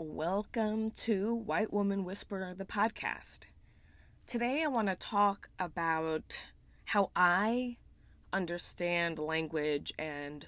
welcome to White Woman Whisperer, the podcast. Today I want to talk about how I understand language and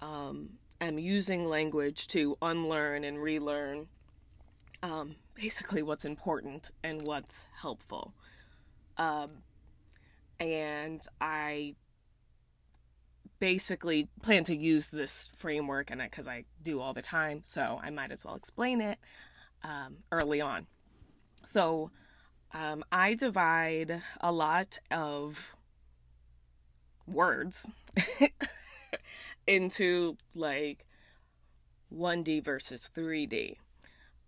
um, am using language to unlearn and relearn um, basically what's important and what's helpful. Um, and I basically plan to use this framework and because I, do all the time so i might as well explain it um, early on. So um, i divide a lot of words into like 1d versus 3d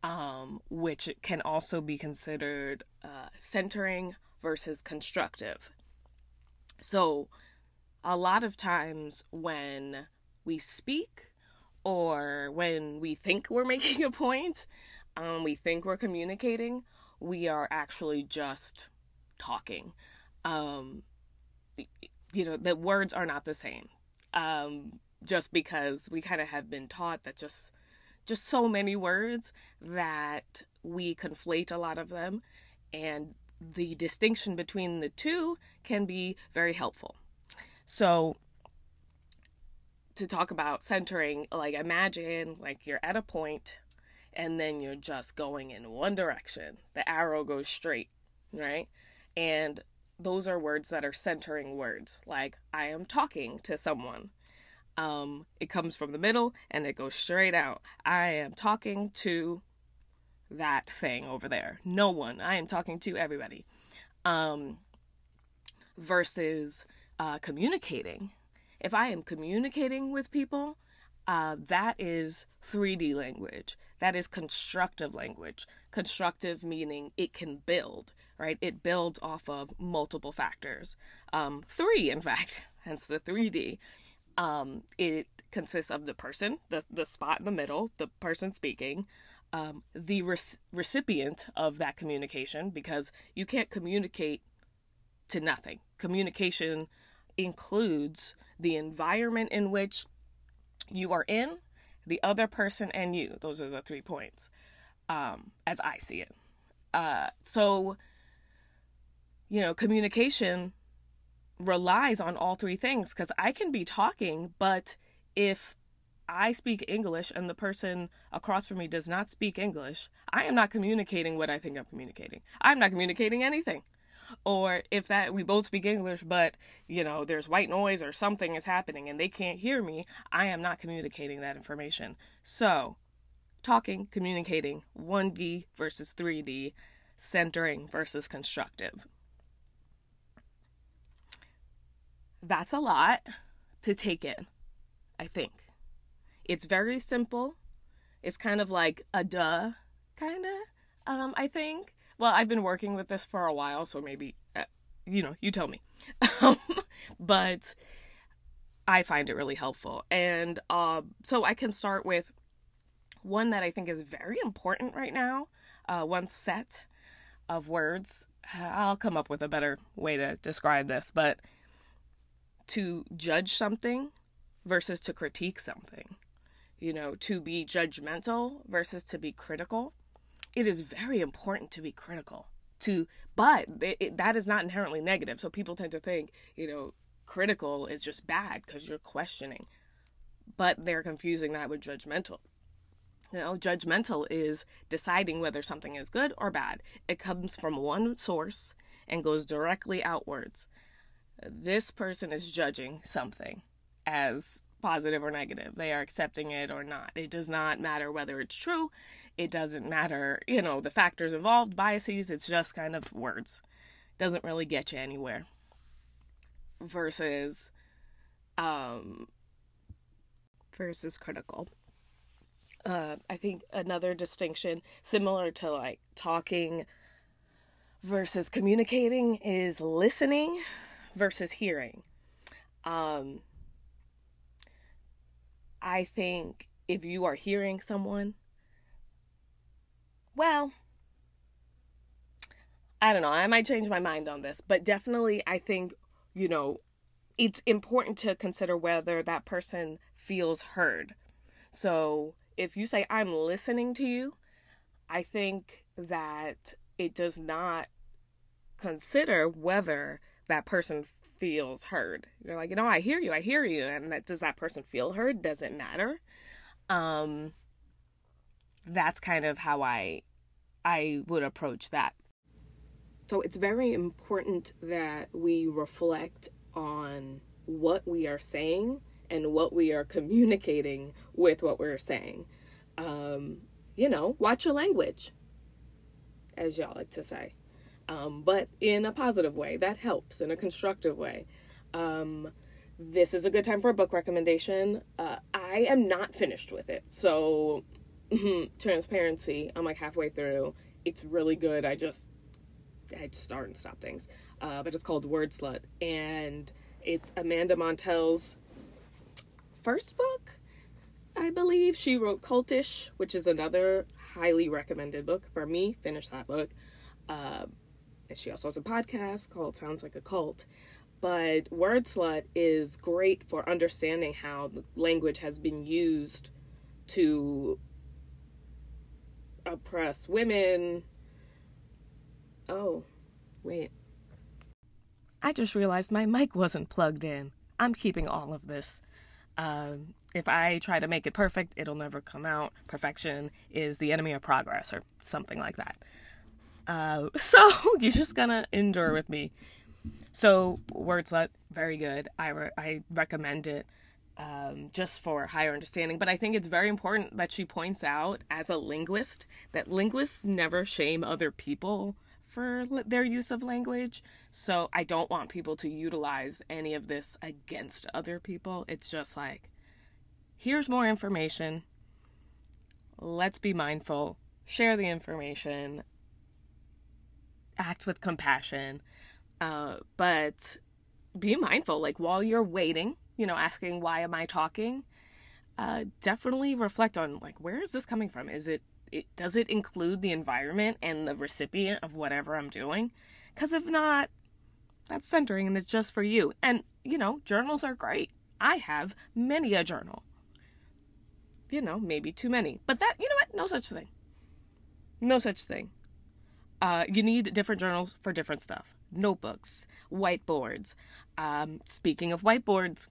um, which can also be considered uh, centering versus constructive. So a lot of times when we speak or when we think we're making a point, um, we think we're communicating, we are actually just talking. Um, you know, the words are not the same. Um, just because we kind of have been taught that just just so many words that we conflate a lot of them and the distinction between the two can be very helpful. So to talk about centering, like imagine like you're at a point and then you're just going in one direction. The arrow goes straight, right? And those are words that are centering words. Like I am talking to someone. Um, it comes from the middle and it goes straight out. I am talking to that thing over there. No one. I am talking to everybody. Um, versus uh, communicating. If I am communicating with people, uh, that is 3D language. That is constructive language. Constructive meaning it can build, right? It builds off of multiple factors. Um, three, in fact, hence the 3D. Um, it consists of the person, the, the spot in the middle, the person speaking, um, the re- recipient of that communication, because you can't communicate to nothing. Communication includes the environment in which you are in, the other person, and you. Those are the three points, um, as I see it. Uh, so, you know, communication relies on all three things because I can be talking, but if I speak English and the person across from me does not speak English, I am not communicating what I think I'm communicating. I'm not communicating anything or if that we both speak English, but you know, there's white noise or something is happening and they can't hear me, I am not communicating that information. So, talking, communicating, 1D versus 3D, centering versus constructive. That's a lot to take in, I think. It's very simple. It's kind of like a duh, kind of, um, I think well, I've been working with this for a while, so maybe, uh, you know, you tell me. but I find it really helpful. And uh, so I can start with one that I think is very important right now, uh, one set of words. I'll come up with a better way to describe this, but to judge something versus to critique something. You know, to be judgmental versus to be critical it is very important to be critical to but it, it, that is not inherently negative. So people tend to think you know critical is just bad because you're questioning but they're confusing that with judgmental. You know judgmental is deciding whether something is good or bad. It comes from one source and goes directly outwards. This person is judging something as positive or negative. They are accepting it or not. It does not matter whether it's true. It doesn't matter, you know, the factors involved, biases. It's just kind of words. Doesn't really get you anywhere. Versus, um, versus critical. Uh, I think another distinction, similar to like talking versus communicating, is listening versus hearing. Um, I think if you are hearing someone, well, I don't know. I might change my mind on this, but definitely I think, you know, it's important to consider whether that person feels heard. So if you say, I'm listening to you, I think that it does not consider whether that person feels heard. You're like, you know, I hear you, I hear you, and that does that person feel heard? Does it matter? Um, that's kind of how I I would approach that. So it's very important that we reflect on what we are saying and what we are communicating with what we're saying. Um, you know, watch your language, as y'all like to say, um, but in a positive way. That helps in a constructive way. Um, this is a good time for a book recommendation. Uh, I am not finished with it, so transparency. I'm like halfway through. It's really good. I just I just start and stop things, uh, but it's called Word Slut, and it's Amanda Montell's first book. I believe she wrote Cultish, which is another highly recommended book for me. Finish that book. Uh, she also has a podcast called Sounds Like a Cult. But Word Slut is great for understanding how language has been used to oppress women. Oh, wait. I just realized my mic wasn't plugged in. I'm keeping all of this. Um, if I try to make it perfect, it'll never come out. Perfection is the enemy of progress, or something like that. Uh, so you're just gonna endure with me. So Word Slut, very good. I re- I recommend it um, just for higher understanding. But I think it's very important that she points out, as a linguist, that linguists never shame other people for their use of language. So I don't want people to utilize any of this against other people. It's just like, here's more information. Let's be mindful. Share the information. Act with compassion. Uh, but be mindful. Like while you're waiting, you know, asking why am I talking, uh, definitely reflect on like where is this coming from? Is it, it does it include the environment and the recipient of whatever I'm doing? Because if not, that's centering and it's just for you. And you know, journals are great. I have many a journal. You know, maybe too many, but that you know what? No such thing. No such thing. Uh, you need different journals for different stuff. Notebooks, whiteboards. Um, speaking of whiteboards,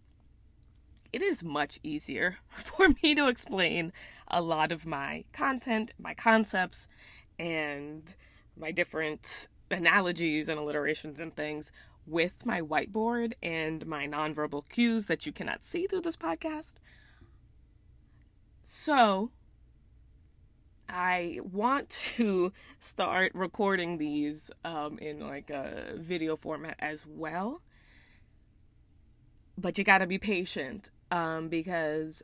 it is much easier for me to explain a lot of my content, my concepts, and my different analogies and alliterations and things with my whiteboard and my nonverbal cues that you cannot see through this podcast. So, I want to start recording these um, in like a video format as well. But you gotta be patient um, because,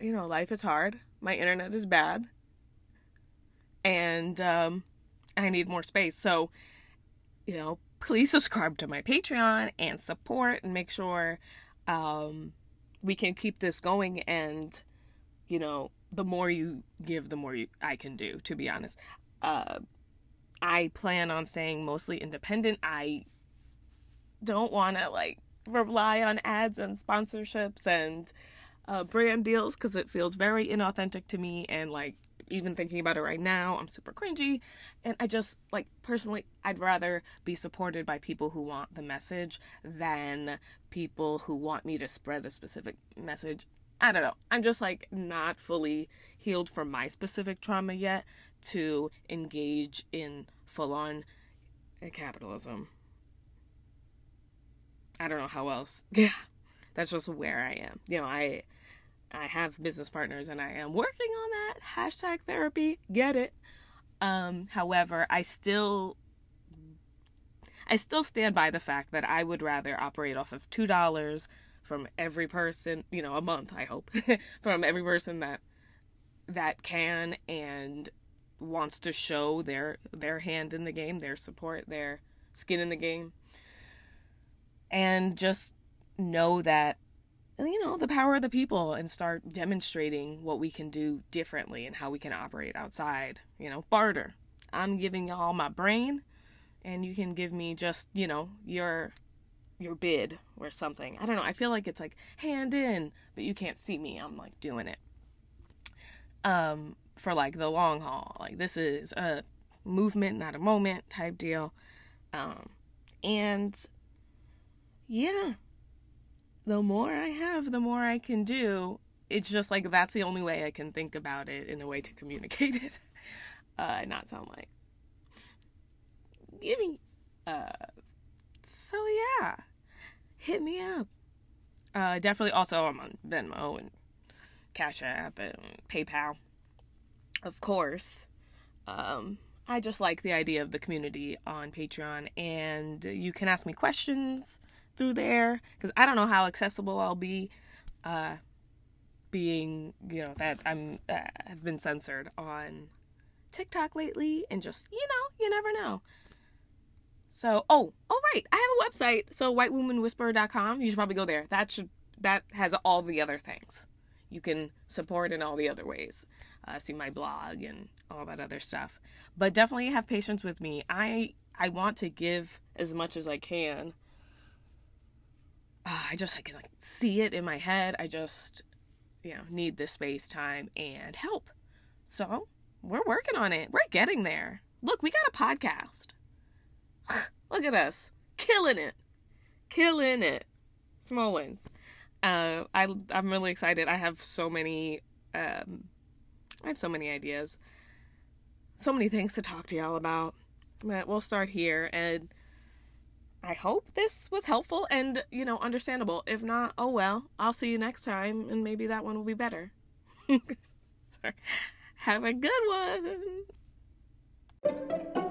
you know, life is hard. My internet is bad. And um, I need more space. So, you know, please subscribe to my Patreon and support and make sure um, we can keep this going. And, you know, the more you give, the more you, I can do, to be honest. Uh, I plan on staying mostly independent. I don't want to, like, rely on ads and sponsorships and uh, brand deals because it feels very inauthentic to me and like even thinking about it right now i'm super cringy and i just like personally i'd rather be supported by people who want the message than people who want me to spread a specific message i don't know i'm just like not fully healed from my specific trauma yet to engage in full on capitalism I don't know how else. Yeah. That's just where I am. You know, I I have business partners and I am working on that. Hashtag therapy. Get it. Um, however, I still I still stand by the fact that I would rather operate off of two dollars from every person, you know, a month, I hope, from every person that that can and wants to show their their hand in the game, their support, their skin in the game. And just know that you know the power of the people and start demonstrating what we can do differently and how we can operate outside. You know barter. I'm giving y'all my brain and you can give me just you know your your bid or something i don't know i feel like it's like hand in but you can't see me i'm like doing it um for like the long haul. Like this is a movement, not a moment type deal. Um, and yeah, the more I have, the more I can do. It's just like that's the only way I can think about it in a way to communicate it, uh, not sound like gimme. Uh, so yeah, hit me up. Uh, definitely also I'm on Venmo and Cash App and PayPal. Of course. Um, I just like the idea of the community on Patreon, and you can ask me questions through there because I don't know how accessible I'll be. Uh, being you know that I'm uh, have been censored on TikTok lately, and just you know you never know. So oh oh right, I have a website. So whitewomanwhisperer.com. You should probably go there. That should that has all the other things. You can support in all the other ways. Uh, see my blog and all that other stuff but definitely have patience with me. I I want to give as much as I can. Uh, I just I can like see it in my head. I just you know need the space, time, and help. So we're working on it. We're getting there. Look, we got a podcast. Look at us, killing it, killing it. Small wins. Uh, I I'm really excited. I have so many. Um, I have so many ideas so many things to talk to y'all about. But we'll start here and I hope this was helpful and, you know, understandable. If not, oh well. I'll see you next time and maybe that one will be better. Sorry. Have a good one.